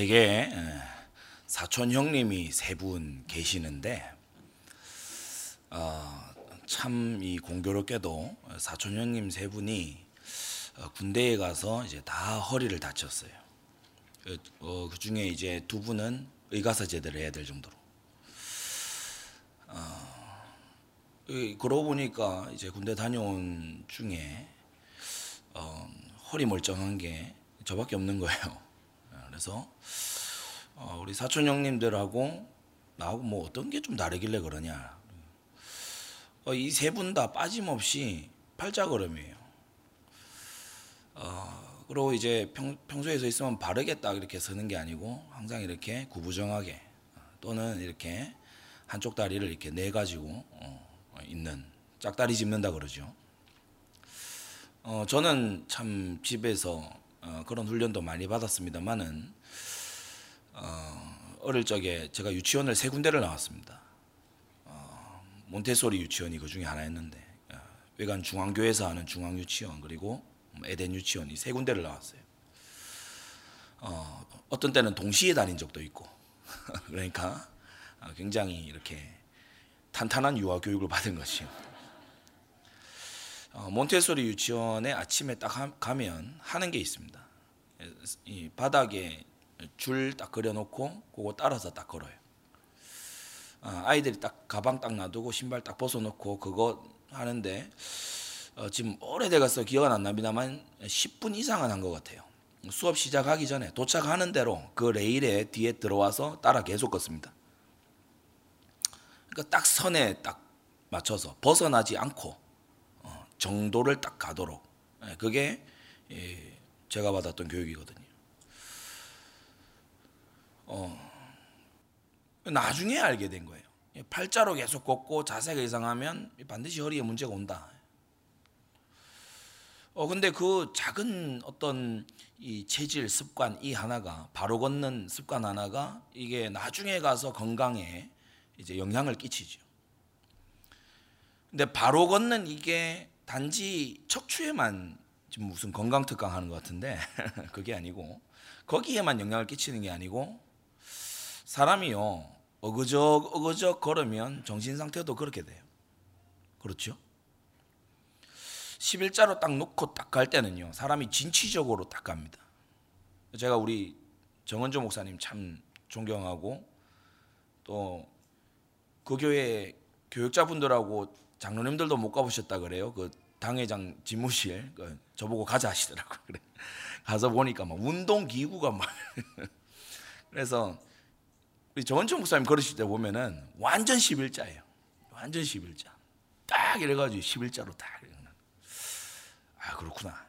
제게 사촌 형님이 세 분 계시는데 어, 참 이 공교롭게도 사촌 형님 세 분이 어, 군대에 가서 이제 다 허리를 다쳤어요. 그, 어, 그 중에 이제 두 분은 의가사 제대를 해야 될 정도로. 어, 그러고 보니까 이제 군대 다녀온 중에 어, 허리 멀쩡한 게 저밖에 없는 거예요. 그래서 어, 우리 사촌 형님들하고 나하고 뭐 어떤 게 좀 다르길래 그러냐. 어, 이세 분 다 빠짐없이 팔자 걸음이에요. 어, 그리고 이제 평, 평소에 서 있으면 바르게 딱 이렇게 서는 게 아니고 항상 이렇게 구부정하게 또는 이렇게 한쪽 다리를 이렇게 내 가지고 어, 있는 짝다리 짚는다 그러죠. 어, 저는 참 집에서 어, 그런 훈련도 많이 받았습니다만은 어, 어릴 적에 제가 유치원을 세 군데를 나왔습니다. 어, 몬테소리 유치원이 그 중에 하나였는데 어, 외관 중앙교회에서 하는 중앙 유치원 그리고 에덴 유치원 이 세 군데를 나왔어요. 어, 어떤 때는 동시에 다닌 적도 있고 그러니까 어, 굉장히 이렇게 탄탄한 유아 교육을 받은 것이요. 어, 몬테소리 유치원에 아침에 딱 가면 하는 게 있습니다. 이 바닥에 줄 딱 그려놓고 그거 따라서 딱 걸어요. 어, 아이들이 딱 가방 딱 놔두고 신발 딱 벗어놓고 그거 하는데 어, 지금 오래돼가서 기억은 안 납니다만 10분 이상은 한 것 같아요. 수업 시작하기 전에 도착하는 대로 그 레일에 뒤에 들어와서 따라 계속 걷습니다. 그러니까 딱 선에 딱 맞춰서 벗어나지 않고 정도를 딱 가도록 예, 그게 예, 제가 받았던 교육이거든요. 어, 나중에 알게 된 거예요. 팔자로 계속 걷고 자세가 이상하면 반드시 허리에 문제가 온다. 어 근데 그 작은 어떤 이 체질 습관 이 하나가 바로 걷는 습관 하나가 이게 나중에 가서 건강에 이제 영향을 끼치죠. 근데 바로 걷는 이게 단지 척추에만 지금 무슨 건강 특강 하는 것 같은데 그게 아니고 거기에만 영향을 끼치는 게 아니고 사람이요 어그적 어그적 걸으면 정신 상태도 그렇게 돼요. 그렇죠? 11자로 딱 놓고 딱 갈 때는요 사람이 진취적으로 딱 갑니다. 제가 우리 정은조 목사님 참 존경하고 또 그 교회 교육자분들하고 장로님들도 못 가보셨다 그래요. 그 당회장 집무실 그 저보고 가자 하시더라고 그래. 가서 보니까 막 운동 기구가 막 그래서 우리 정원천 목사님 걸으실 때 보면은 완전 11자예요. 완전 11자. 딱 이래가지고 11자로 딱. 아 그렇구나.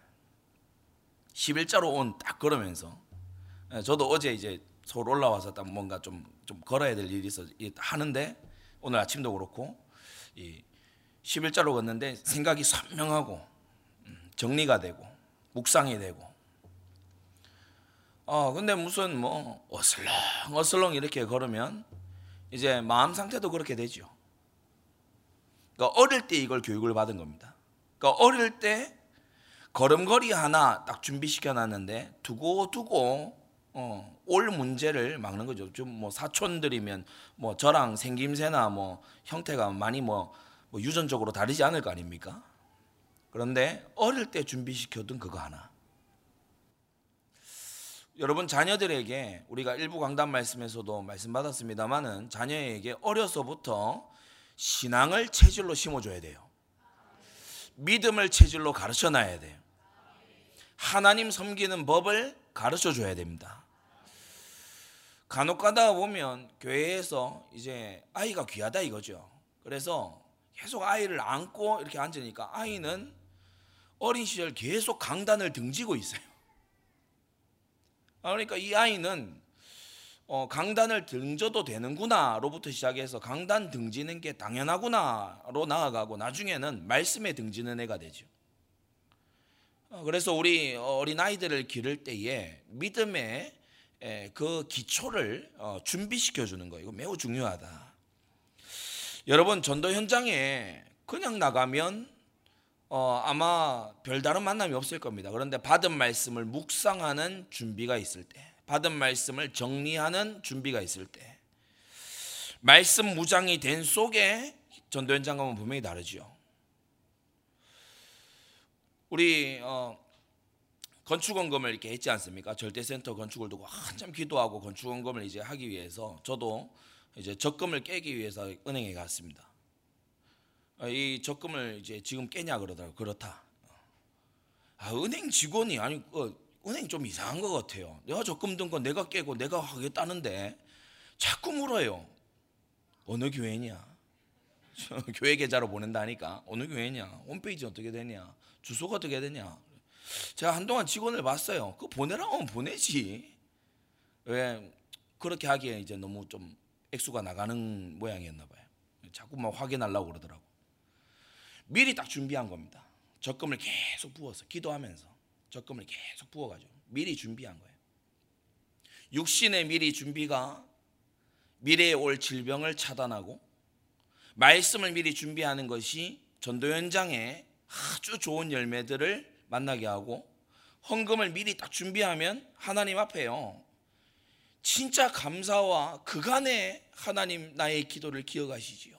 11자로 온 딱 걸으면서 예, 저도 어제 이제 서울 올라와서 딱 뭔가 좀 좀 걸어야 될 일이 있어 하는데 오늘 아침도 그렇고 이 11자로 걷는데 생각이 선명하고 음, 정리가 되고 묵상이 되고 어 근데 무슨 뭐 어슬렁 어슬렁 이렇게 걸으면 이제 마음 상태도 그렇게 되죠. 그러니까 어릴 때 이걸 교육을 받은 겁니다. 그러니까 어릴 때 걸음걸이 하나 딱 준비시켜 놨는데 두고 두고 어, 올 문제를 막는 거죠. 좀 뭐 사촌들이면 뭐 저랑 생김새나 뭐 형태가 많이 뭐 뭐 유전적으로 다르지 않을 거 아닙니까? 그런데 어릴 때 준비시켜둔 그거 하나. 여러분 자녀들에게 우리가 일부 강단 말씀에서도 말씀받았습니다만은 자녀에게 어려서부터 신앙을 체질로 심어줘야 돼요. 믿음을 체질로 가르쳐 놔야 돼요. 하나님 섬기는 법을 가르쳐 줘야 됩니다. 간혹 가다 보면 교회에서 이제 아이가 귀하다 이거죠. 그래서 계속 아이를 안고 이렇게 앉으니까 아이는 어린 시절 계속 강단을 등지고 있어요. 아, 그러니까 이 아이는 어, 강단을 등져도 되는구나로부터 시작해서 강단 등지는 게 당연하구나로 나아가고 나중에는 말씀에 등지는 애가 되죠. 어, 그래서 우리 어린 아이들을 기를 때에 믿음의 그 기초를 어, 준비시켜 주는 거 이거 매우 중요하다. 여러분 전도 현장에 그냥 나가면 어, 아마 별다른 만남이 없을 겁니다. 그런데 받은 말씀을 묵상하는 준비가 있을 때, 받은 말씀을 정리하는 준비가 있을 때 말씀 무장이 된 속에 전도 현장감은 분명히 다르지요. 우리 어, 건축원금을 이렇게 했지 않습니까? 절대센터 건축을 두고 한참 기도하고 건축원금을 이제 하기 위해서 저도 이제 적금을 깨기 위해서 은행에 갔습니다. 어, 이 적금을 이제 지금 깨냐 그러더라고 그렇다. 아, 은행 직원이 아니 어, 은행 좀 이상한 것 같아요. 내가 적금 든건 내가 깨고 내가 하겠다는데 자꾸 물어요. 어느 교회냐? 교회 계좌로 보낸다니까 어느 교회냐? 홈페이지 어떻게 되냐? 주소가 어떻게 되냐? 제가 한동안 직원을 봤어요. 그 보내라고 하면 보내지. 왜 그렇게 하기에 이제 너무 좀 액수가 나가는 모양이었나 봐요. 자꾸 막 확인하려고 그러더라고. 미리 딱 준비한 겁니다. 적금을 계속 부어서 기도하면서 적금을 계속 부어가지고 미리 준비한 거예요. 육신의 미리 준비가 미래에 올 질병을 차단하고 말씀을 미리 준비하는 것이 전도 현장에 아주 좋은 열매들을 만나게 하고 헌금을 미리 딱 준비하면 하나님 앞에요. 진짜 감사와 그간의 하나님 나의 기도를 기억하시지요.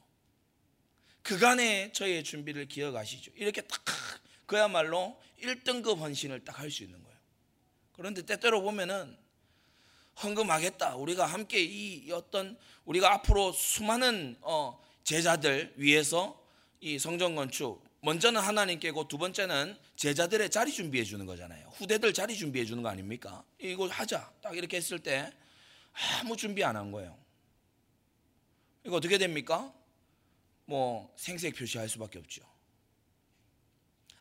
그간의 저의 준비를 기억하시죠. 이렇게 딱 그야말로 1등급 헌신을 딱 할 수 있는 거예요. 그런데 때때로 보면은 헌금하겠다. 우리가 함께 이 어떤 우리가 앞으로 수많은 어 제자들 위해서 이 성전 건축 먼저는 하나님께고 두 번째는 제자들의 자리 준비해 주는 거잖아요. 후대들 자리 준비해 주는 거 아닙니까? 이거 하자. 딱 이렇게 했을 때 아무 준비 안 한 거예요. 이거 어떻게 됩니까? 뭐 생색 표시할 수밖에 없죠.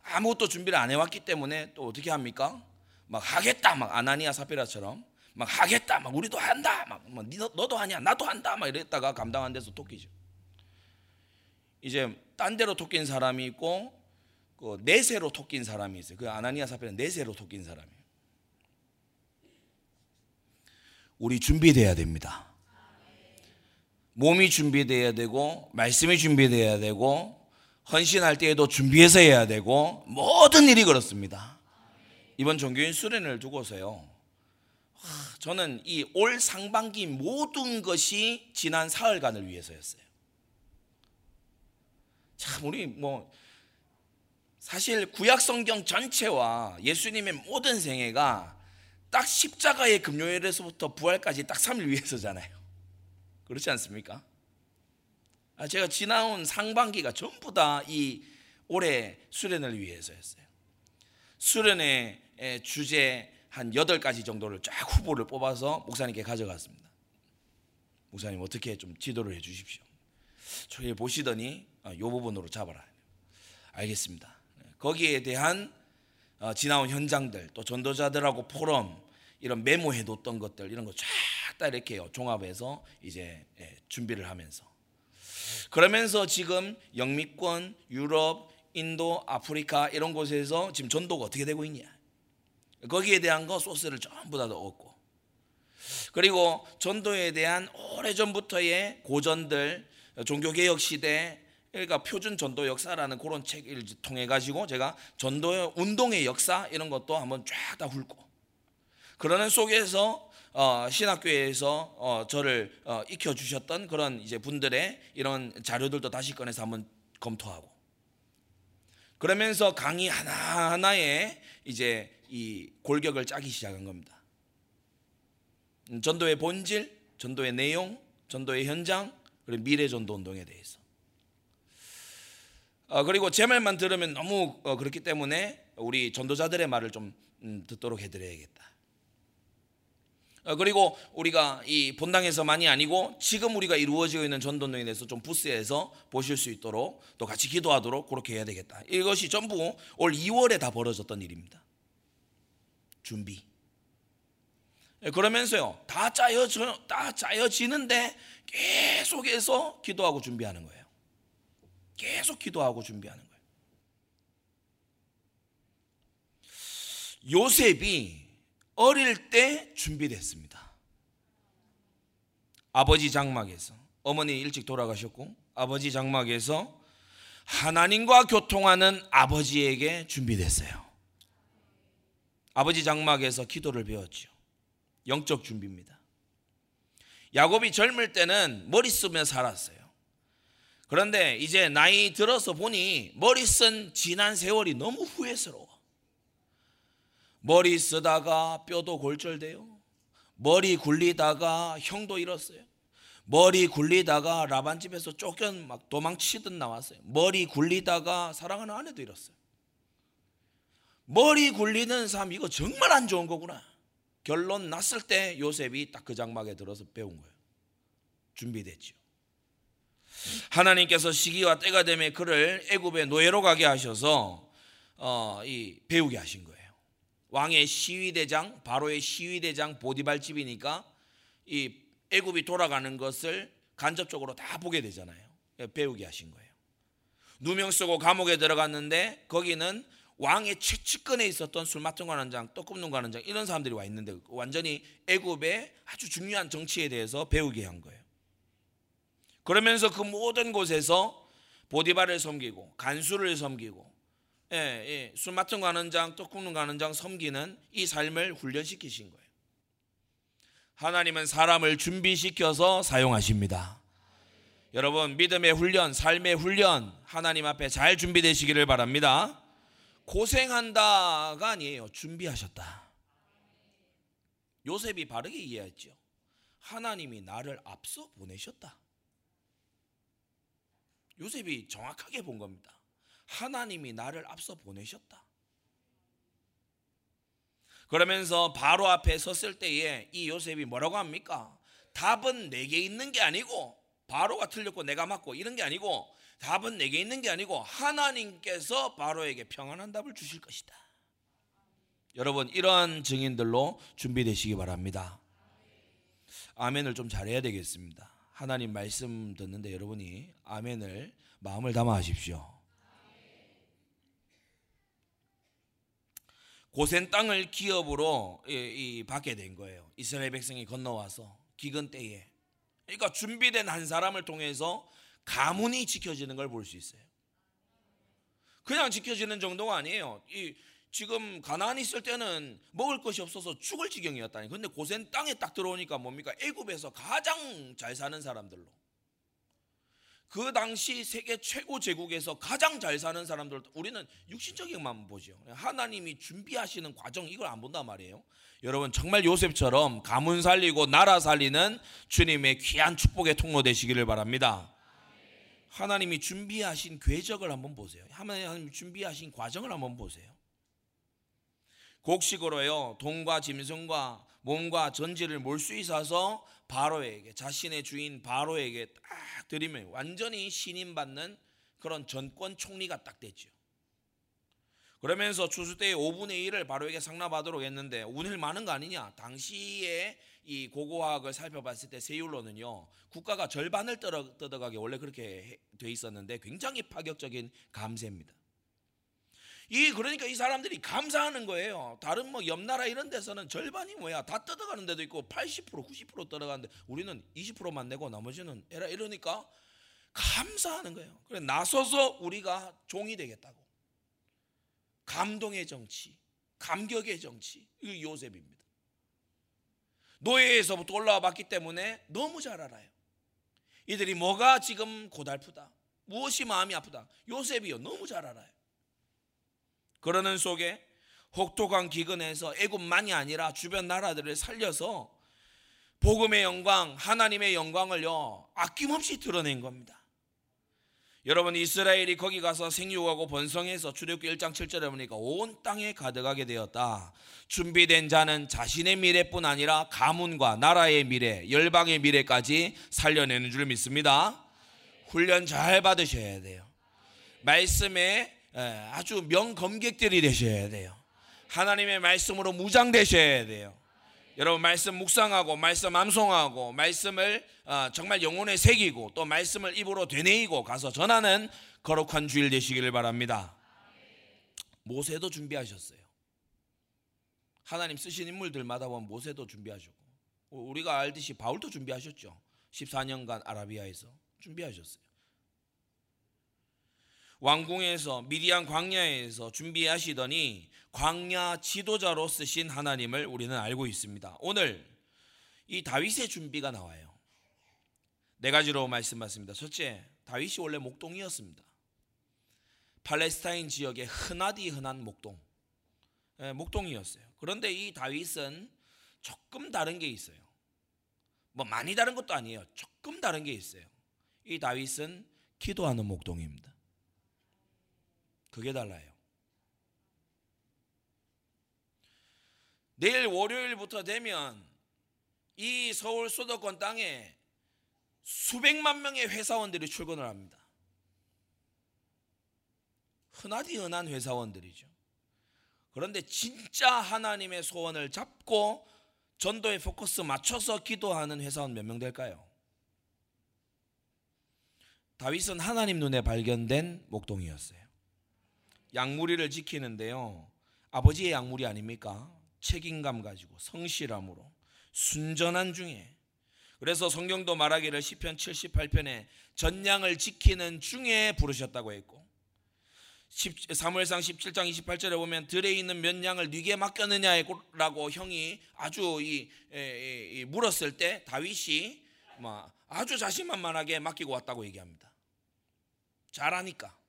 아무것도 준비를 안 해왔기 때문에 또 어떻게 합니까? 막 하겠다 막 아나니아 사피라처럼 막 하겠다 막 우리도 한다 막 뭐, 너도 하냐 나도 한다 막 이랬다가 감당 안 돼서 토끼죠. 이제 딴 데로 토낀 사람이 있고 그 내세로 토낀 사람이 있어요. 그 아나니아 사피라 내세로 토낀 사람이에요. 우리 준비돼야 됩니다. 몸이 준비돼야 되고 말씀이 준비돼야 되고 헌신할 때에도 준비해서 해야 되고 모든 일이 그렇습니다. 이번 종교인 수련을 두고서요. 저는 이 올 상반기 모든 것이 지난 사흘간을 위해서였어요. 참 우리 뭐 사실 구약 성경 전체와 예수님의 모든 생애가 딱 십자가의 금요일에서부터 부활까지 딱 3일 위해서잖아요. 그렇지 않습니까? 아, 제가 지나온 상반기가 전부 다 이 올해 수련을 위해서였어요. 수련의 주제 한 8가지 정도를 쫙 후보를 뽑아서 목사님께 가져갔습니다. 목사님 어떻게 좀 지도를 해 주십시오. 저희 보시더니 이 아, 부분으로 잡아라. 알겠습니다. 거기에 대한 어, 지나온 현장들 또 전도자들하고 포럼 이런 메모해 뒀던 것들 이런 거 쫙 다 이렇게 종합해서 이제 예, 준비를 하면서. 그러면서 지금 영미권, 유럽, 인도, 아프리카 이런 곳에서 지금 전도가 어떻게 되고 있냐? 거기에 대한 거 소스를 전부 다 얻고. 그리고 전도에 대한 오래전부터의 고전들 종교개혁 시대 그러니까 표준 전도 역사라는 그런 책을 통해 가지고 제가 전도 운동의 역사 이런 것도 한번 쫙 다 훑고 그러는 속에서 어, 신학교에서 어, 저를 어, 익혀 주셨던 그런 이제 분들의 이런 자료들도 다시 꺼내서 한번 검토하고 그러면서 강의 하나 하나에 이제 이 골격을 짜기 시작한 겁니다. 음, 전도의 본질, 전도의 내용, 전도의 현장, 그리고 미래 전도 운동에 대해서. 어, 그리고 제 말만 들으면 너무 어, 그렇기 때문에 우리 전도자들의 말을 좀 음, 듣도록 해드려야겠다. 어, 그리고 우리가 이 본당에서만이 아니고 지금 우리가 이루어지고 있는 전도운동에 대해서 좀 부스에서 보실 수 있도록 또 같이 기도하도록 그렇게 해야 되겠다. 이것이 전부 올 2월에 다 벌어졌던 일입니다. 준비. 예, 그러면서요 다 짜여져 다 짜여지는데 계속해서 기도하고 준비하는 거예요. 계속 기도하고 준비하는 거예요. 요셉이 어릴 때 준비됐습니다. 아버지 장막에서 어머니 일찍 돌아가셨고 아버지 장막에서 하나님과 교통하는 아버지에게 준비됐어요. 아버지 장막에서 기도를 배웠죠. 영적 준비입니다. 야곱이 젊을 때는 머리 쓰며 살았어요. 그런데 이제 나이 들어서 보니 머리 쓴 지난 세월이 너무 후회스러워. 머리 쓰다가 뼈도 골절돼요. 머리 굴리다가 형도 잃었어요. 머리 굴리다가 라반 집에서 쫓겨 막 도망치듯 나왔어요. 머리 굴리다가 사랑하는 아내도 잃었어요. 머리 굴리는 삶 이거 정말 안 좋은 거구나. 결론 났을 때 요셉이 딱 그 장막에 들어서 배운 거예요. 준비됐죠. 하나님께서 시기와 때가 되면 그를 애굽의 노예로 가게 하셔서 어, 이 배우게 하신 거예요. 왕의 시위대장 바로의 시위대장 보디발 집이니까 이 애굽이 돌아가는 것을 간접적으로 다 보게 되잖아요. 배우게 하신 거예요. 누명 쓰고 감옥에 들어갔는데 거기는 왕의 최측근에 있었던 술 맡은 관원장, 떡 굽는 관원장 이런 사람들이 와 있는데 완전히 애굽의 아주 중요한 정치에 대해서 배우게 한 거예요. 그러면서 그 모든 곳에서 보디발을 섬기고 간수를 섬기고 예, 예, 술 맡은 관원장, 떡 굽는 관원장 섬기는 이 삶을 훈련시키신 거예요. 하나님은 사람을 준비시켜서 사용하십니다. 여러분 믿음의 훈련, 삶의 훈련 하나님 앞에 잘 준비되시기를 바랍니다. 고생한다가 아니에요. 준비하셨다. 요셉이 바르게 이해했죠. 하나님이 나를 앞서 보내셨다. 요셉이 정확하게 본 겁니다. 하나님이 나를 앞서 보내셨다. 그러면서 바로 앞에 섰을 때에 이 요셉이 뭐라고 합니까? 답은 내게 있는 게 아니고 바로가 틀렸고 내가 맞고 이런 게 아니고 답은 내게 있는 게 아니고 하나님께서 바로에게 평안한 답을 주실 것이다. 여러분 이러한 증인들로 준비되시기 바랍니다. 아멘을 좀 잘해야 되겠습니다. 하나님 말씀 듣는데 여러분이 아멘을 마음을 담아 하십시오. 고센 땅을 기업으로 이, 이 받게 된 거예요. 이스라엘 백성이 건너와서 기근 때에. 그러니까 준비된 한 사람을 통해서 가문이 지켜지는 걸 볼 수 있어요. 그냥 지켜지는 정도가 아니에요. 이 지금 가나안이 있을 때는 먹을 것이 없어서 죽을 지경이었다니. 근데 고센 땅에 딱 들어오니까 뭡니까? 애굽에서 가장 잘 사는 사람들로. 그 당시 세계 최고 제국에서 가장 잘 사는 사람들 우리는 육신적인만 보죠. 하나님이 준비하시는 과정 이걸 안 본단 말이에요. 여러분 정말 요셉처럼 가문 살리고 나라 살리는 주님의 귀한 축복의 통로 되시기를 바랍니다. 하나님이 준비하신 궤적을 한번 보세요. 하나님 준비하신 과정을 한번 보세요. 곡식으로요 돈과 짐승과 몸과 전지를 몰수히 사서 바로에게 자신의 주인 바로에게 딱 드리면 완전히 신임받는 그런 전권 총리가 딱 됐죠. 그러면서 추수 때의 5분의 1을 바로에게 상납하도록 했는데 운일 많은 거 아니냐? 당시에 이 고고학을 살펴봤을 때 세율로는요 국가가 절반을 뜯어가게 원래 그렇게 돼 있었는데 굉장히 파격적인 감세입니다. 이 그러니까 이 사람들이 감사하는 거예요. 다른 뭐 옆 나라 이런 데서는 절반이 뭐야 다 뜯어가는 데도 있고 80% 90% 뜯어가는데 우리는 20%만 내고 나머지는 에라 이러니까 감사하는 거예요. 그래 나서서 우리가 종이 되겠다고. 감동의 정치, 감격의 정치 이 요셉입니다. 노예에서부터 올라와 봤기 때문에 너무 잘 알아요. 이들이 뭐가 지금 고달프다, 무엇이 마음이 아프다. 요셉이요 너무 잘 알아요. 그러는 속에 혹독한 기근에서 애굽만이 아니라 주변 나라들을 살려서 복음의 영광, 하나님의 영광을요 아낌없이 드러낸 겁니다. 여러분 이스라엘이 거기 가서 생육하고 번성해서 출애굽기 1장 7절에 보니까 온 땅에 가득하게 되었다. 준비된 자는 자신의 미래뿐 아니라 가문과 나라의 미래, 열방의 미래까지 살려내는 줄 믿습니다. 훈련 잘 받으셔야 돼요. 말씀에 예, 아주 명검객들이 되셔야 돼요. 하나님의 말씀으로 무장되셔야 돼요. 여러분 말씀 묵상하고 말씀 암송하고 말씀을 어, 정말 영혼에 새기고 또 말씀을 입으로 되뇌이고 가서 전하는 거룩한 주일 되시기를 바랍니다. 모세도 준비하셨어요. 하나님 쓰신 인물들마다 보면 모세도 준비하셨고 우리가 알듯이 바울도 준비하셨죠. 14년간 아라비아에서 준비하셨어요. 왕궁에서 미디안 광야에서 준비하시더니 광야 지도자로 쓰신 하나님을 우리는 알고 있습니다. 오늘 이 다윗의 준비가 나와요. 네 가지로 말씀받습니다. 첫째, 다윗이 원래 목동이었습니다. 팔레스타인 지역의 흔하디 흔한 목동, 예, 목동이었어요. 그런데 이 다윗은 조금 다른 게 있어요. 뭐 많이 다른 것도 아니에요. 조금 다른 게 있어요. 이 다윗은 기도하는 목동입니다. 그게 달라요. 내일 월요일부터 되면 이 서울 수도권 땅에 수백만 명의 회사원들이 출근을 합니다. 흔하디 흔한 회사원들이죠. 그런데 진짜 하나님의 소원을 잡고 전도의 포커스 맞춰서 기도하는 회사원 몇 명 될까요? 다윗은 하나님 눈에 발견된 목동이었어요. 양무리를 지키는데요. 아버지의 양무리 아닙니까? 책임감 가지고 성실함으로 순전한 중에 그래서 성경도 말하기를 시편 78편에 전량을 지키는 중에 부르셨다고 했고 사무엘상 17장 28절에 보면 들에 있는 몇 양을 네게 맡겼느냐라고 형이 아주 이, 이, 이, 물었을 때 다윗이 막 아주 자신만만하게 맡기고 왔다고 얘기합니다. 잘하니까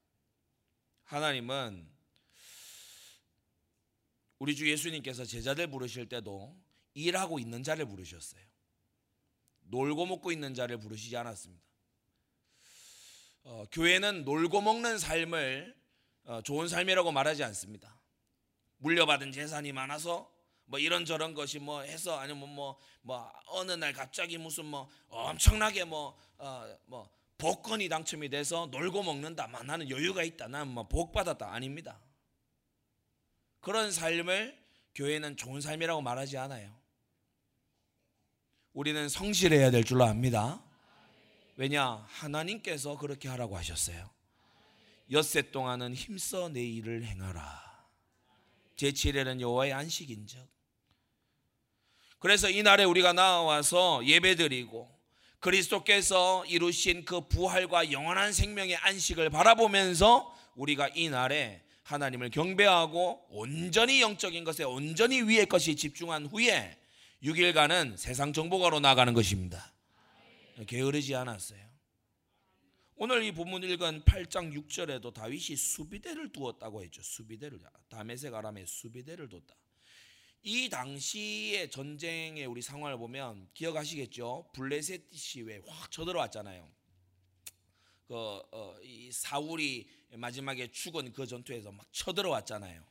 하나님은 우리 주 예수님께서 제자들 부르실 때도 일하고 있는 자를 부르셨어요. 놀고 먹고 있는 자를 부르시지 않았습니다. 어, 교회는 놀고 먹는 삶을 어, 좋은 삶이라고 말하지 않습니다. 물려받은 재산이 많아서 뭐 이런저런 것이 뭐 해서 아니면 뭐, 뭐 어느 날 갑자기 무슨 뭐 엄청나게 뭐, 어, 뭐 복권이 당첨이 돼서 놀고 먹는다. 나는 여유가 있다. 나는 뭐 복 받았다. 아닙니다. 그런 삶을 교회는 좋은 삶이라고 말하지 않아요. 우리는 성실해야 될 줄로 압니다. 왜냐? 하나님께서 그렇게 하라고 하셨어요. 엿새 동안은 힘써 내 일을 행하라. 제7일은 여호와의 안식인즉. 그래서 이 날에 우리가 나와서 예배드리고 그리스도께서 이루신 그 부활과 영원한 생명의 안식을 바라보면서 우리가 이 날에 하나님을 경배하고 온전히 영적인 것에 온전히 위의 것이 집중한 후에 6일간은 세상 정보가로 나가는 것입니다. 게으르지 않았어요. 오늘 이 본문 읽은 8장 6절에도 다윗이 수비대를 두었다고 했죠. 수비대를 다메섹 아람에 수비대를 뒀다. 이 당시의 전쟁의 우리 상황을 보면 기억하시겠죠? 블레셋이 왜 확 쳐들어왔잖아요. 그 어, 사울이 마지막에 죽은 그 전투에서 막 쳐들어왔잖아요.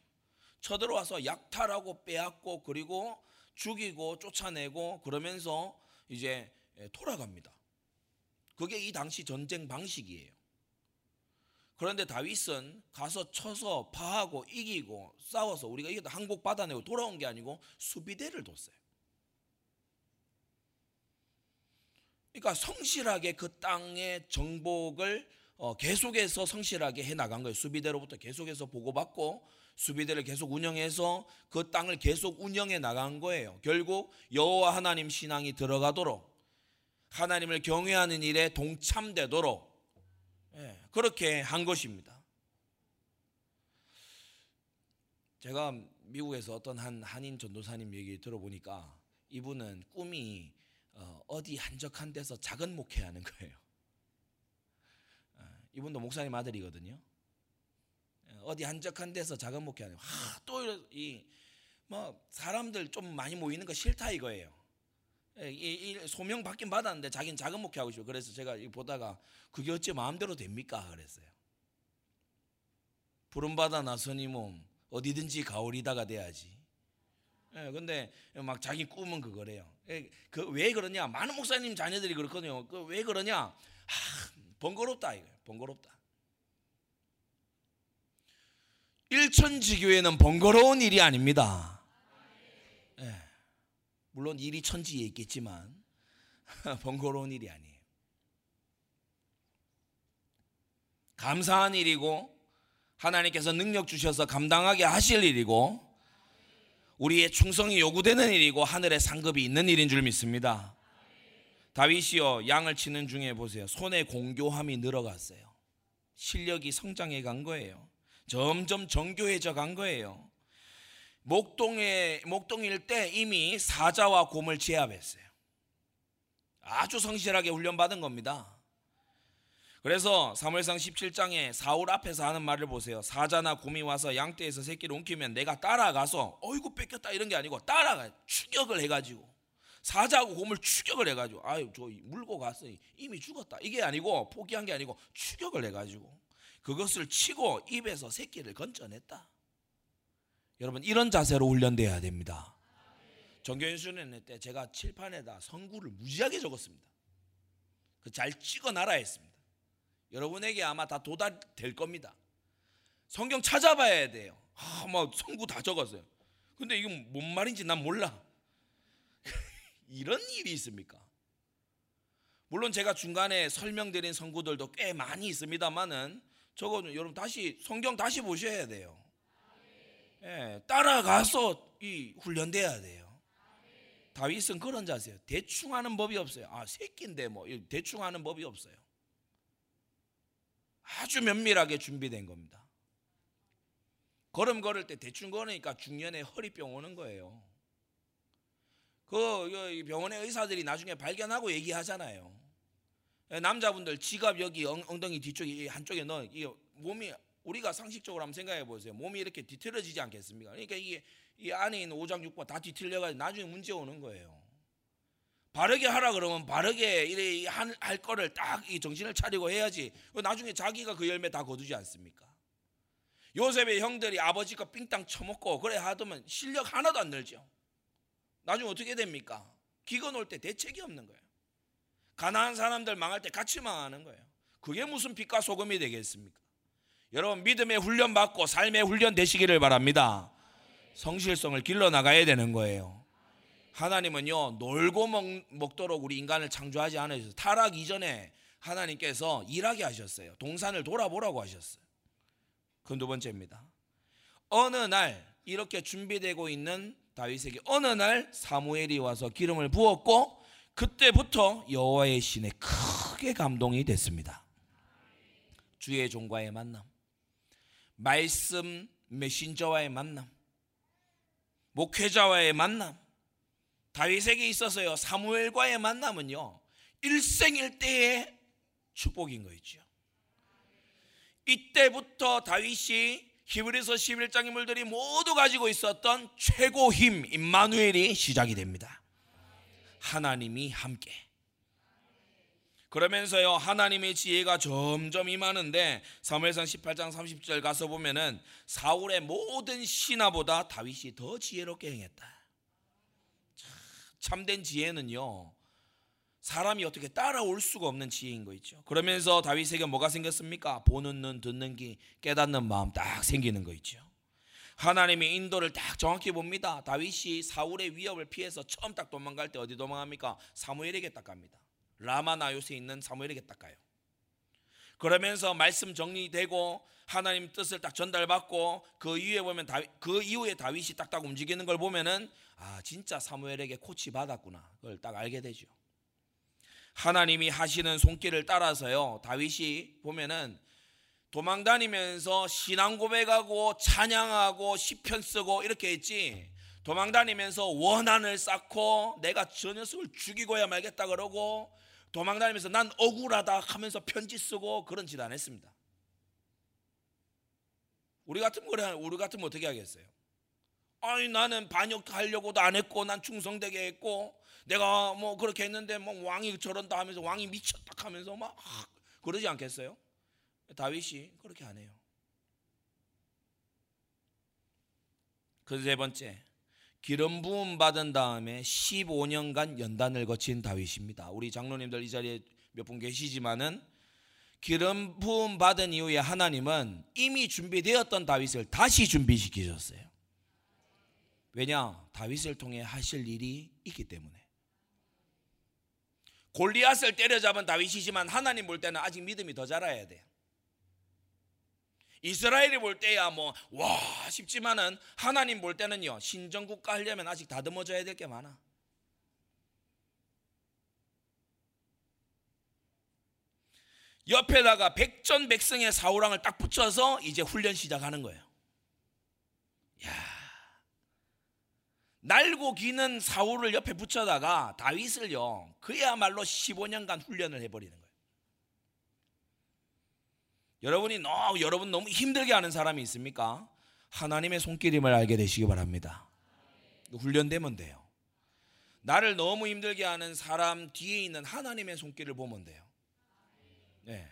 쳐들어와서 약탈하고 빼앗고 그리고 죽이고 쫓아내고 그러면서 이제 돌아갑니다. 그게 이 당시 전쟁 방식이에요. 그런데 다윗은 가서 쳐서 파하고 이기고 싸워서 우리가 이겼다 항복 받아내고 돌아온 게 아니고 수비대를 뒀어요. 그러니까 성실하게 그 땅의 정복을 어, 계속해서 성실하게 해 나간 거예요. 수비대로부터 계속해서 보고받고 수비대를 계속 운영해서 그 땅을 계속 운영해 나간 거예요. 결국 여호와 하나님 신앙이 들어가도록 하나님을 경외하는 일에 동참되도록 예, 그렇게 한 것입니다. 제가 미국에서 어떤 한 한인 전도사님 얘기 들어보니까 이분은 꿈이 어, 어디 한적한 데서 작은 목회하는 거예요. 어, 이분도 목사님 아들이거든요. 어, 어디 한적한 데서 작은 목회하는. 또이 뭐 사람들 좀 많이 모이는 거 싫다 이거예요. 이, 소명 받긴 받았는데 자기는 작은 목회하고 싶어. 그래서 제가 보다가 그게 어찌 마음대로 됩니까? 그랬어요. 부름받아 나서니 몸 어디든지 가오리다가 돼야지. 예, 근데 막 자기 꿈은 그거래요. 예, 그왜 그러냐? 많은 목사님 자녀들이 그렇거든요. 그 왜 그러냐? 하, 번거롭다 이거예요. 번거롭다. 일천지교회는 번거로운 일이 아닙니다. 예, 물론 일이 천지에 있겠지만 번거로운 일이 아니에요. 감사한 일이고 하나님께서 능력 주셔서 감당하게 하실 일이고 우리의 충성이 요구되는 일이고 하늘에 상급이 있는 일인 줄 믿습니다. 다윗이요 양을 치는 중에 보세요. 손의 공교함이 늘어갔어요. 실력이 성장해 간 거예요. 점점 정교해져 간 거예요. 목동에 목동일 때 이미 사자와 곰을 제압했어요. 아주 성실하게 훈련받은 겁니다. 그래서 사무엘상 17장에 사울 앞에서 하는 말을 보세요. 사자나 곰이 와서 양떼에서 새끼를 옮기면 내가 따라가서 어이구 뺏겼다 이런 게 아니고 따라가 추격을 해가지고 사자하고 곰을 추격을 해가지고 아유 저 물고 갔어 이미 죽었다 이게 아니고 포기한 게 아니고 추격을 해가지고 그것을 치고 입에서 새끼를 건져냈다. 여러분 이런 자세로 훈련돼야 됩니다. 정교인수련회 때 제가 칠판에다 선구를 무지하게 적었습니다. 그 잘 찍어 놔라 했습니다. 여러분에게 아마 다 도달될 겁니다. 성경 찾아봐야 돼요. 아, 막 성구 다 적었어요. 근데 이건 뭔 말인지 난 몰라. 이런 일이 있습니까? 물론 제가 중간에 설명드린 성구들도 꽤 많이 있습니다만은 저거는 여러분 다시 성경 다시 보셔야 돼요. 예, 따라가서 이 훈련돼야 돼요. 다윗은 그런 자세요. 대충 하는 법이 없어요. 아 새끼인데 뭐 대충 하는 법이 없어요. 아주 면밀하게 준비된 겁니다. 걸음 걸을 때 대충 걸으니까 중년에 허리병 오는 거예요. 그 병원의 의사들이 나중에 발견하고 얘기하잖아요. 남자분들 지갑 여기 엉덩이 뒤쪽에 한쪽에 넣어 이 몸이 우리가 상식적으로 한번 생각해 보세요. 몸이 이렇게 뒤틀어지지 않겠습니까? 그러니까 이게 이 안에 있는 오장 육부 다 뒤틀려가지고 나중에 문제 오는 거예요. 바르게 하라 그러면 바르게 이래 할, 할 거를 딱 이 정신을 차리고 해야지. 나중에 자기가 그 열매 다 거두지 않습니까? 요셉의 형들이 아버지 거 삥땅 쳐먹고 그래 하더면 실력 하나도 안 늘죠. 나중에 어떻게 됩니까? 기근 올때 대책이 없는 거예요. 가난한 사람들 망할 때 같이 망하는 거예요. 그게 무슨 빛과 소금이 되겠습니까? 여러분 믿음의 훈련 받고 삶의 훈련 되시기를 바랍니다. 성실성을 길러 나가야 되는 거예요. 하나님은요 놀고 먹, 도록 우리 인간을 창조하지 않으셔서 타락 이전에 하나님께서 일하게 하셨어요. 동산을 돌아보라고 하셨어요. 그 두 번째입니다. 어느 날 이렇게 준비되고 있는 다윗에게 어느 날 사무엘이 와서 기름을 부었고 그때부터 여호와의 신에 크게 감동이 됐습니다. 주의 종과의 만남, 말씀 메신저와의 만남, 목회자와의 만남, 다윗에게 있어서요 사무엘과의 만남은요 일생일대의 축복인 거죠. 이때부터 다윗이 히브리서 11장 인물들이 모두 가지고 있었던 최고 힘 임마누엘이 시작이 됩니다. 하나님이 함께. 그러면서요 하나님의 지혜가 점점 임하는데 사무엘상 18장 30절 가서 보면은 사울의 모든 신하보다 다윗이 더 지혜롭게 행했다. 참된 지혜는요 사람이 어떻게 따라올 수가 없는 지혜인 거 있죠. 그러면서 다윗에게 뭐가 생겼습니까? 보는 눈, 듣는 귀, 깨닫는 마음 딱 생기는 거 있죠. 하나님의 인도를 딱 정확히 봅니다. 다윗이 사울의 위협을 피해서 처음 딱 도망갈 때 어디 도망합니까? 사무엘에게 딱 갑니다. 라마나요스에 있는 사무엘에게 딱 가요. 그러면서 말씀 정리되고 하나님 뜻을 딱 전달받고 그 이후에 보면 다윗, 그 이후에 다윗이 딱딱 움직이는 걸 보면은 아 진짜 사무엘에게 코치 받았구나 그걸 딱 알게 되죠. 하나님이 하시는 손길을 따라서요 다윗이 보면은 도망 다니면서 신앙 고백하고 찬양하고 시편 쓰고 이렇게 했지 도망 다니면서 원한을 쌓고 내가 저 녀석을 죽이고야 말겠다 그러고 도망 다니면서 난 억울하다 하면서 편지 쓰고 그런 짓 안 했습니다. 우리 같으면 그래 우리 같으면 어떻게 하겠어요? 아니 나는 반역하려고도 안 했고 난 충성되게 했고 내가 뭐 그렇게 했는데 뭐 왕이 저런다 하면서 왕이 미쳤다 하면서 막 그러지 않겠어요? 다윗이 그렇게 안 해요. 그 세 번째 기름 부음 받은 다음에 15년간 연단을 거친 다윗입니다. 우리 장로님들 이 자리에 몇 분 계시지만은 기름 부음 받은 이후에 하나님은 이미 준비되었던 다윗을 다시 준비시키셨어요. 왜냐? 다윗을 통해 하실 일이 있기 때문에. 골리앗을 때려잡은 다윗이지만 하나님 볼 때는 아직 믿음이 더 자라야 돼. 이스라엘이 볼 때야 뭐 와 싶지만은 하나님 볼 때는요 신정국가 하려면 아직 다듬어져야 될 게 많아. 옆에다가 백전백승의 사우랑을 딱 붙여서 이제 훈련 시작하는 거예요. 야, 날고 기는 사울을 옆에 붙여다가 다윗을요 그야말로 15년간 훈련을 해버리는 거예요. 여러분이 너무 여러분 너무 힘들게 하는 사람이 있습니까? 하나님의 손길임을 알게 되시기 바랍니다. 훈련되면 돼요. 나를 너무 힘들게 하는 사람 뒤에 있는 하나님의 손길을 보면 돼요. 네.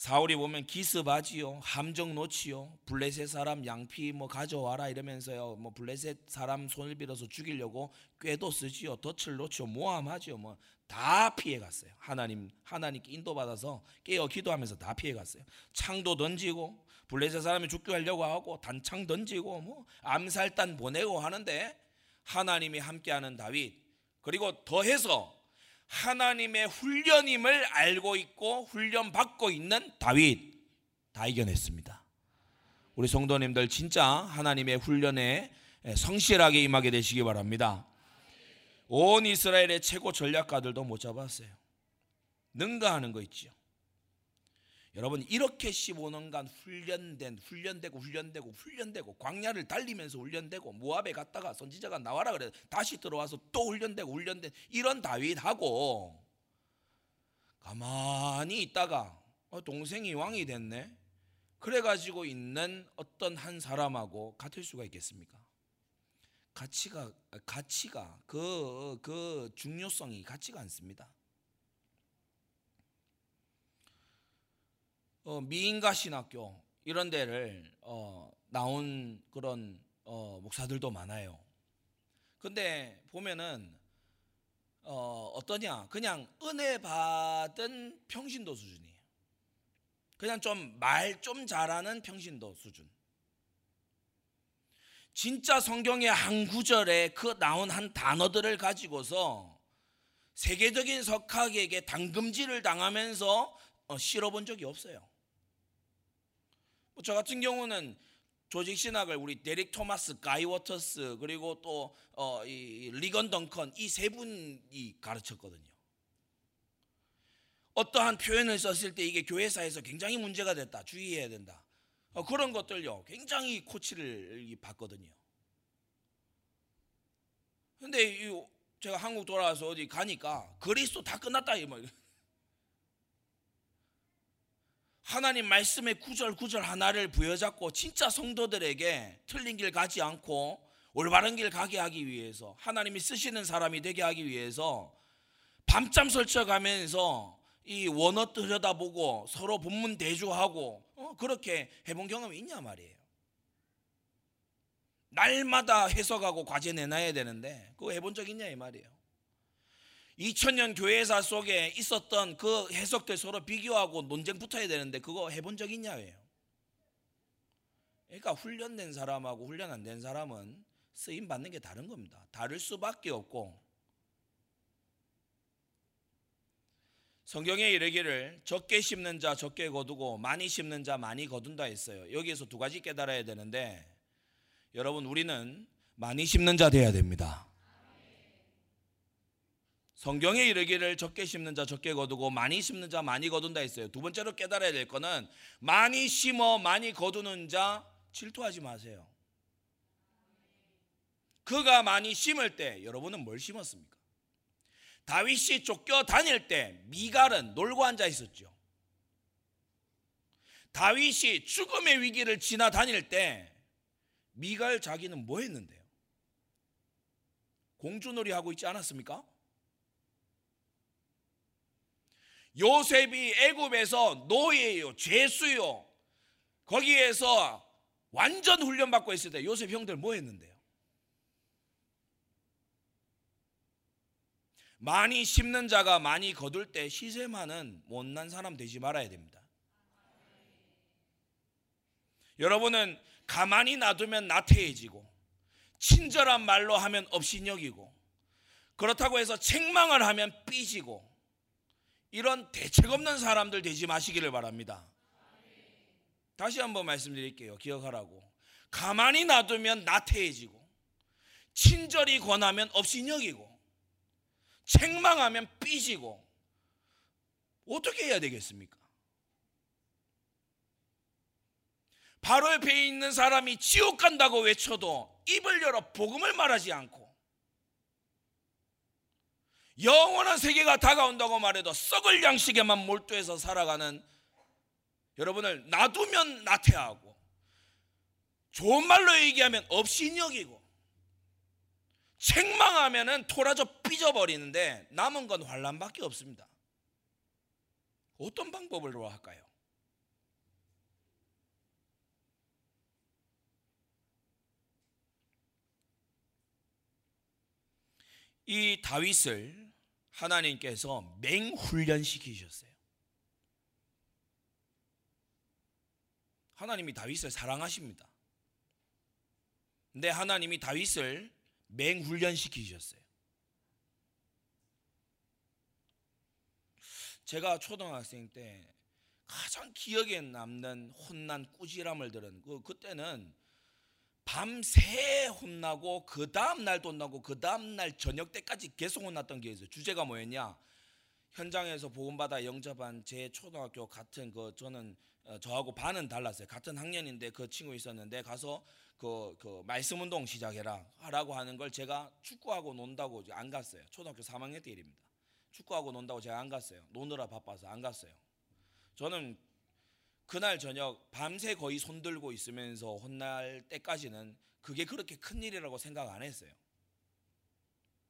사울이 보면 기습하지요, 함정 놓지요, 블레셋 사람 양피 뭐 가져와라 이러면서요, 뭐 블레셋 사람 손을 빌어서 죽이려고 꾀도 쓰지요, 덫을 놓지요, 모함하지요, 뭐 다 피해갔어요. 하나님 하나님께 인도받아서 깨어 기도하면서 다 피해갔어요. 창도 던지고 블레셋 사람이 죽게 하려고 하고 단창 던지고 뭐 암살단 보내고 하는데 하나님이 함께하는 다윗 그리고 더해서 하나님의 훈련임을 알고 있고 훈련 받고 있는 다윗 다 이겨냈습니다. 우리 성도님들 진짜 하나님의 훈련에 성실하게 임하게 되시기 바랍니다. 온 이스라엘의 최고 전략가들도 못 잡았어요. 능가하는 거 있죠. 여러분 이렇게 15년간 훈련된 훈련되고 훈련되고 훈련되고 광야를 달리면서 훈련되고 모압에 갔다가 선지자가 나와라 그래 다시 들어와서 또 훈련되고 훈련된 이런 다윗하고 가만히 있다가 어, 동생이 왕이 됐네 그래 가지고 있는 어떤 한 사람하고 같을 수가 있겠습니까? 가치가 가치가 그그 그 중요성이 같지가 않습니다. 어, 미인가 신학교 이런 데를 어, 나온 그런 어, 목사들도 많아요. 근데 보면은 어, 어떠냐? 그냥 은혜 받은 평신도 수준이에요. 그냥 좀 말 좀 잘하는 평신도 수준. 진짜 성경의 한 구절에 그 나온 한 단어들을 가지고서 세계적인 석학에게 담금질을 당하면서 어, 실어본 적이 없어요. 뭐저 같은 경우는 조직 신학을 우리 데릭 토마스, 가이 워터스 그리고 또 어, 이 리건 덩컨 이 세 분이 가르쳤거든요. 어떠한 표현을 썼을 때 이게 교회사에서 굉장히 문제가 됐다, 주의해야 된다. 어, 그런 것들요, 굉장히 코치를 받거든요. 근데 제가 한국 돌아와서 어디 가니까 그리스도 다 끝났다 이 말. 하나님 말씀의 구절 구절 하나를 부여잡고 진짜 성도들에게 틀린 길 가지 않고 올바른 길 가게 하기 위해서 하나님이 쓰시는 사람이 되게 하기 위해서 밤잠 설쳐가면서 이 원어 들여다보고 서로 본문 대조하고 어, 그렇게 해본 경험이 있냐 말이에요. 날마다 해석하고 과제 내놔야 되는데 그거 해본 적 있냐 이 말이에요. 2000년 교회사 속에 있었던 그 해석들 서로 비교하고 논쟁 붙어야 되는데 그거 해본 적 있냐예요. 그러니까 훈련된 사람하고 훈련 안 된 사람은 쓰임 받는 게 다른 겁니다. 다를 수밖에 없고 성경에 이르기를 적게 심는 자 적게 거두고 많이 심는 자 많이 거둔다 했어요. 여기에서 두 가지 깨달아야 되는데 여러분 우리는 많이 심는 자 돼야 됩니다. 성경에 이르기를 적게 심는 자 적게 거두고 많이 심는 자 많이 거둔다 했어요. 두 번째로 깨달아야 될 거는 많이 심어 많이 거두는 자 질투하지 마세요. 그가 많이 심을 때 여러분은 뭘 심었습니까? 다윗이 쫓겨 다닐 때 미갈은 놀고 앉아 있었죠. 다윗이 죽음의 위기를 지나 다닐 때 미갈 자기는 뭐 했는데요? 공주놀이 하고 있지 않았습니까? 요셉이 애굽에서 노예요, 죄수요. 거기에서 완전 훈련받고 있을 때 요셉 형들 뭐 했는데요? 많이 심는 자가 많이 거둘 때 시세만은 못난 사람 되지 말아야 됩니다. 여러분은 가만히 놔두면 나태해지고 친절한 말로 하면 업신여기고 그렇다고 해서 책망을 하면 삐지고 이런 대책 없는 사람들 되지 마시기를 바랍니다. 다시 한번 말씀드릴게요. 기억하라고. 가만히 놔두면 나태해지고, 친절히 권하면 업신여기고, 책망하면 삐지고, 어떻게 해야 되겠습니까? 바로 옆에 있는 사람이 지옥 간다고 외쳐도 입을 열어 복음을 말하지 않고 영원한 세계가 다가온다고 말해도 썩을 양식에만 몰두해서 살아가는 여러분을 놔두면 나태하고 좋은 말로 얘기하면 업신여기고 책망하면은 토라져 삐져버리는데 남은 건 환란밖에 없습니다. 어떤 방법으로 할까요? 이 다윗을 하나님께서 맹훈련시키셨어요. 하나님이 다윗을 사랑하십니다. 근데 하나님이 다윗을 맹훈련시키셨어요. 제가 초등학생 때 가장 기억에 남는 혼난 꾸지람을 들은 그 그때는 밤새 혼나고 그 다음 날도 혼나고 그 다음 날 저녁 때까지 계속 혼났던 게 있어요. 주제가 뭐였냐? 현장에서 복음받아 영접한 제 초등학교 같은 그 저는 어, 저하고 반은 달랐어요. 같은 학년인데 그 친구 있었는데 가서 그, 그 말씀 운동 시작해라 하라고 하는 걸 제가 축구하고 논다고 안 갔어요. 초등학교 3학년 때 일입니다. 축구하고 논다고 제가 안 갔어요. 노느라 바빠서 안 갔어요. 저는 그날 저녁 밤새 거의 손들고 있으면서 혼날 때까지는 그게 그렇게 큰 일이라고 생각 안 했어요.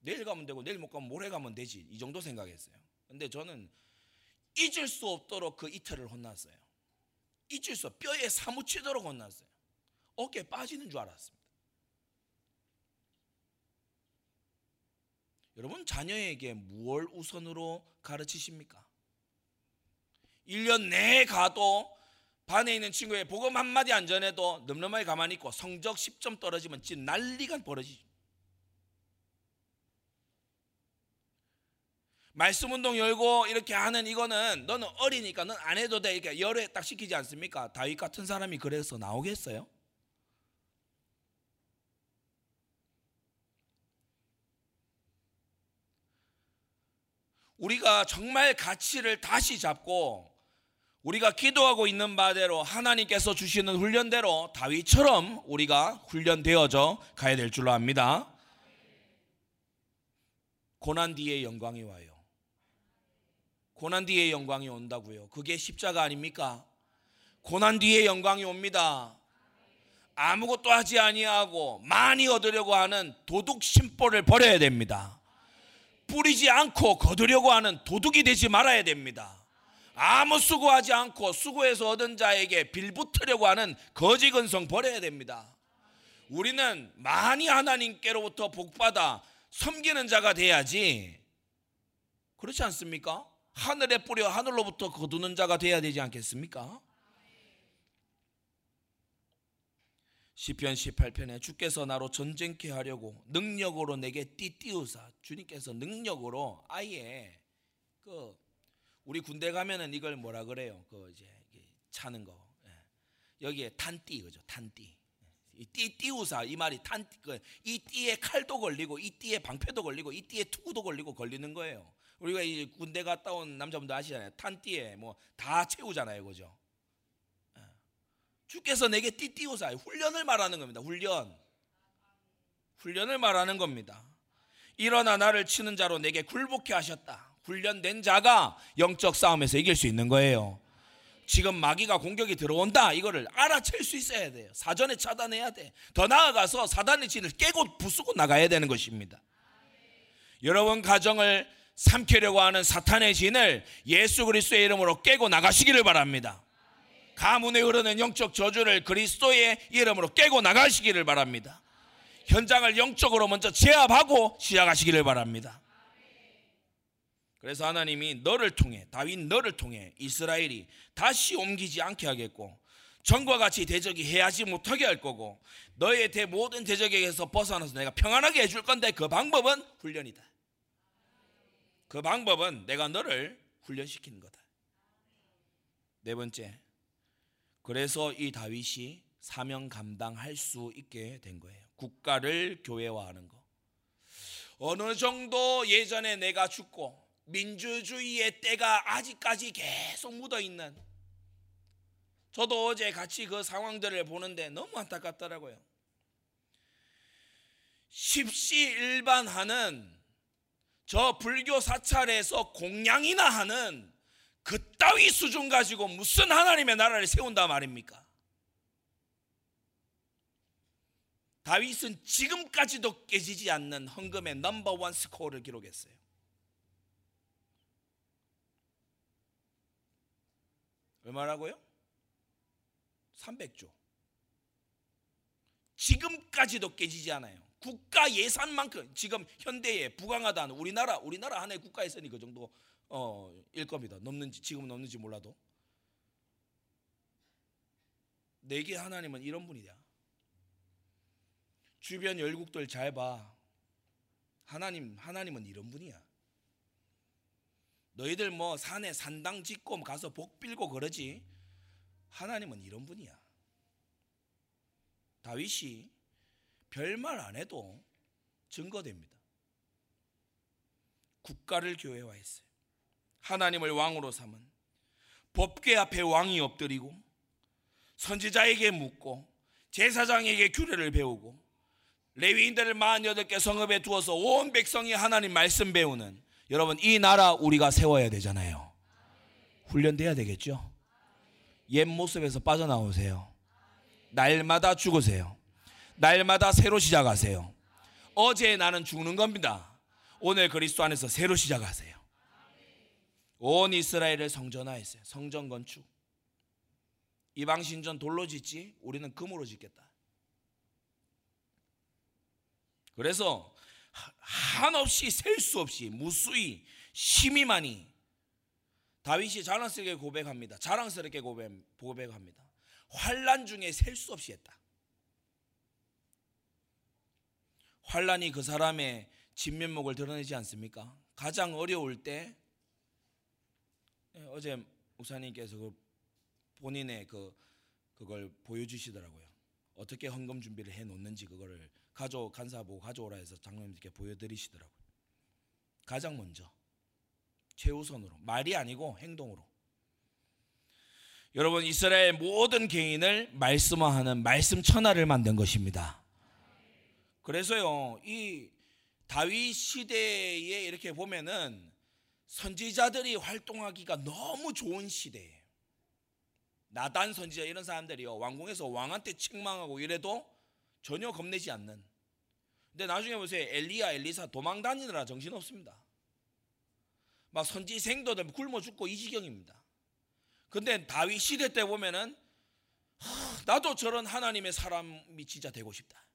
내일 가면 되고 내일 못 가면 모레 가면 되지 이 정도 생각했어요. 근데 저는 잊을 수 없도록 그 이틀을 혼났어요. 잊을 수 뼈에 사무치도록 혼났어요. 어깨 빠지는 줄 알았습니다. 여러분 자녀에게 무엇 우선으로 가르치십니까? 1년 내에 가도 반에 있는 친구의 복음 한마디 안 전해도 늠름하게 가만히 있고 성적 10점 떨어지면 진 난리가 벌어지죠. 말씀 운동 열고 이렇게 하는 이거는 너는 어리니까 넌 안 해도 돼 이렇게 열에 딱 시키지 않습니까? 다윗 같은 사람이 그래서 나오겠어요? 우리가 정말 가치를 다시 잡고 우리가 기도하고 있는 바대로 하나님께서 주시는 훈련대로 다윗처럼 우리가 훈련되어져 가야 될 줄로 압니다. 고난 뒤에 영광이 와요. 고난 뒤에 영광이 온다고요. 그게 십자가 아닙니까? 고난 뒤에 영광이 옵니다. 아무것도 하지 아니하고 많이 얻으려고 하는 도둑 심보를 버려야 됩니다. 뿌리지 않고 거두려고 하는 도둑이 되지 말아야 됩니다. 아무 수고하지 않고 수고해서 얻은 자에게 빌붙으려고 하는 거지 근성 버려야 됩니다. 우리는 많이 하나님께로부터 복받아 섬기는 자가 돼야지. 그렇지 않습니까? 하늘에 뿌려 하늘로부터 거두는 자가 돼야 되지 않겠습니까? 시편 18편에 주께서 나로 전쟁케 하려고 능력으로 내게 띠띠우사 주님께서 능력으로 아예 그 우리 군대 가면은 이걸 뭐라 그래요? 그 이제 차는 거 예. 여기에 탄띠 그죠? 탄띠 이 띠 띠우사 이 말이 탄이 그 띠에 칼도 걸리고 이 띠에 방패도 걸리고 이 띠에 투구도 걸리고 걸리는 거예요. 우리가 이 군대 갔다 온 남자분들 아시잖아요. 탄띠에 뭐 다 채우잖아요. 그죠? 예. 주께서 내게 띠 띠우사 훈련을 말하는 겁니다. 훈련. 훈련을 말하는 겁니다. 일어나 나를 치는 자로 내게 굴복해 하셨다. 훈련된 자가 영적 싸움에서 이길 수 있는 거예요. 지금 마귀가 공격이 들어온다. 이거를 알아챌 수 있어야 돼요. 사전에 차단해야 돼. 더 나아가서 사단의 진을 깨고 부수고 나가야 되는 것입니다. 여러분 가정을 삼키려고 하는 사탄의 진을 예수 그리스도의 이름으로 깨고 나가시기를 바랍니다. 가문에 흐르는 영적 저주를 그리스도의 이름으로 깨고 나가시기를 바랍니다. 현장을 영적으로 먼저 제압하고 시작하시기를 바랍니다. 그래서 하나님이 너를 통해 다윗 너를 통해 이스라엘이 다시 옮기지 않게 하겠고 전과 같이 대적이 해하지 못하게 할 거고 너의 대 모든 대적에게서 벗어나서 내가 평안하게 해줄 건데 그 방법은 훈련이다. 그 방법은 내가 너를 훈련시키는 거다. 네 번째. 그래서 이 다윗이 사명 감당할 수 있게 된 거예요. 국가를 교회화하는 거. 어느 정도 예전에 내가 죽고 민주주의의 때가 아직까지 계속 묻어 있는 저도 어제 같이 그 상황들을 보는데 너무 안타깝더라고요. 십시일반하는 저 불교 사찰에서 공양이나 하는 그따위 수준 가지고 무슨 하나님의 나라를 세운다 말입니까? 다윗은 지금까지도 깨지지 않는 헌금의 넘버원 스코어를 기록했어요. 얼마라고요? 300조. 지금까지도 깨지지 않아요. 국가 예산만큼 지금 현대에 부강하다는 우리나라 우리나라 하나의 국가 예산이 그 정도 어 일 겁니다. 넘는지 지금은 넘는지 몰라도 내게 하나님은 이런 분이다. 주변 열국들 잘 봐. 하나님 하나님은 이런 분이야. 너희들 뭐 산에 산당 짓고 가서 복 빌고 그러지. 하나님은 이런 분이야. 다윗이 별말 안 해도 증거됩니다. 국가를 교회화했어요. 하나님을 왕으로 삼은 법궤 앞에 왕이 엎드리고 선지자에게 묻고 제사장에게 규례를 배우고 레위인들을 48개 성읍에 두어서 온 백성이 하나님 말씀 배우는 여러분 이 나라 우리가 세워야 되잖아요. 훈련돼야 되겠죠. 옛 모습에서 빠져나오세요. 날마다 죽으세요. 날마다 새로 시작하세요. 어제 나는 죽는 겁니다. 오늘 그리스도 안에서 새로 시작하세요. 온 이스라엘을 성전화했어요. 성전 건축. 이방 신전 돌로 짓지 우리는 금으로 짓겠다. 그래서 한없이 셀 수 없이 무수히 심히 많이 다윗이 자랑스럽게 고백합니다. 자랑스럽게 고백, 고백합니다. 환란 중에 셀 수 없이 했다. 환란이 그 사람의 진면목을 드러내지 않습니까? 가장 어려울 때 예, 어제 목사님께서 그 본인의 그 그걸 보여주시더라고요. 어떻게 헌금 준비를 해 놓는지 그거를 가져 간사 보고 가져오라 해서 장로님께 보여드리시더라고요. 가장 먼저 최우선으로 말이 아니고 행동으로. 여러분 이스라엘 모든 개인을 말씀화하는 말씀 천하를 만든 것입니다. 그래서요, 이 다윗 시대에 이렇게 보면은 선지자들이 활동하기가 너무 좋은 시대예요. 나단 선지자 이런 사람들이요, 왕궁에서 왕한테 책망하고 이래도 전혀 겁내지 않는. 근데 나중에 보세요, 엘리야, 엘리사 도망 다니느라 정신 없습니다. 막 선지 생도들 굶어 죽고 이 지경입니다. 근데 다윗 시대 때 보면은 나도 저런 하나님의 사람이 진짜 되고 싶다.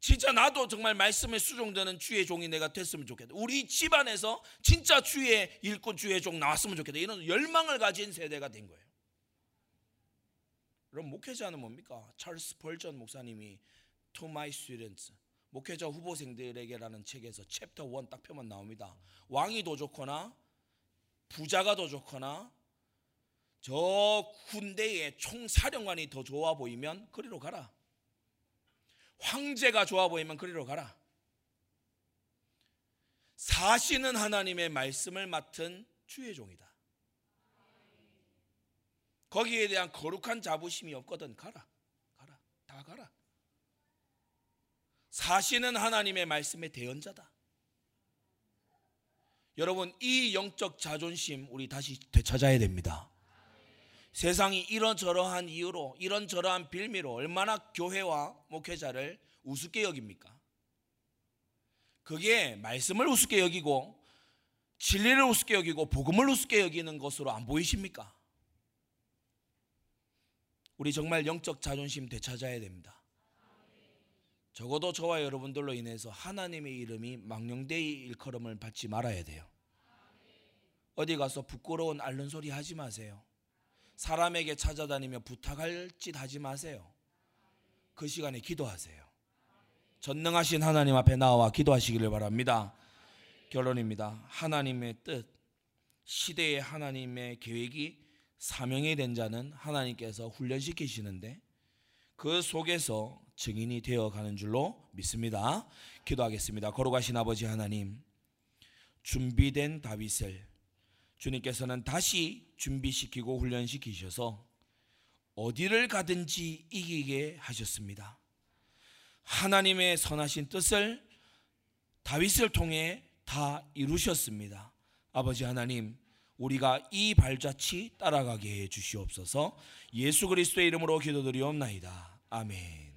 진짜 나도 정말 말씀에 수종되는 주의 종이 내가 됐으면 좋겠다. 우리 집안에서 진짜 주의 일꾼 주의 종 나왔으면 좋겠다. 이런 열망을 가진 세대가 된 거예요. 그럼 목회자는 뭡니까? 찰스 펄전 목사님이 To My Students 목회자 후보생들에게라는 책에서 챕터 1딱 펴면 나옵니다. 왕이 더 좋거나 부자가 더 좋거나 저 군대의 총사령관이 더 좋아 보이면 그리로 가라. 황제가 좋아 보이면 그리로 가라. 사시는 하나님의 말씀을 맡은 주의 종이다. 거기에 대한 거룩한 자부심이 없거든 가라. 가라. 다 가라. 사시는 하나님의 말씀의 대언자다. 여러분 이 영적 자존심 우리 다시 되찾아야 됩니다. 세상이 이런저러한 이유로 이런저러한 빌미로 얼마나 교회와 목회자를 우습게 여깁니까? 그게 말씀을 우습게 여기고 진리를 우습게 여기고 복음을 우습게 여기는 것으로 안 보이십니까? 우리 정말 영적 자존심 되찾아야 됩니다. 적어도 저와 여러분들로 인해서 하나님의 이름이 망령되이 일컬음을 받지 말아야 돼요. 어디 가서 부끄러운 앓는 소리 하지 마세요. 사람에게 찾아다니며 부탁할 짓 하지 마세요. 그 시간에 기도하세요. 전능하신 하나님 앞에 나와 기도하시기를 바랍니다. 결론입니다. 하나님의 뜻, 시대의 하나님의 계획이 사명이 된 자는 하나님께서 훈련시키시는데 그 속에서 증인이 되어 가는 줄로 믿습니다. 기도하겠습니다. 걸어가신 아버지 하나님, 준비된 다윗을 주님께서는 다시 준비시키고 훈련시키셔서 어디를 가든지 이기게 하셨습니다. 하나님의 선하신 뜻을 다윗을 통해 다 이루셨습니다. 아버지 하나님, 우리가 이 발자취 따라가게 해 주시옵소서. 예수 그리스도의 이름으로 기도드리옵나이다. 아멘.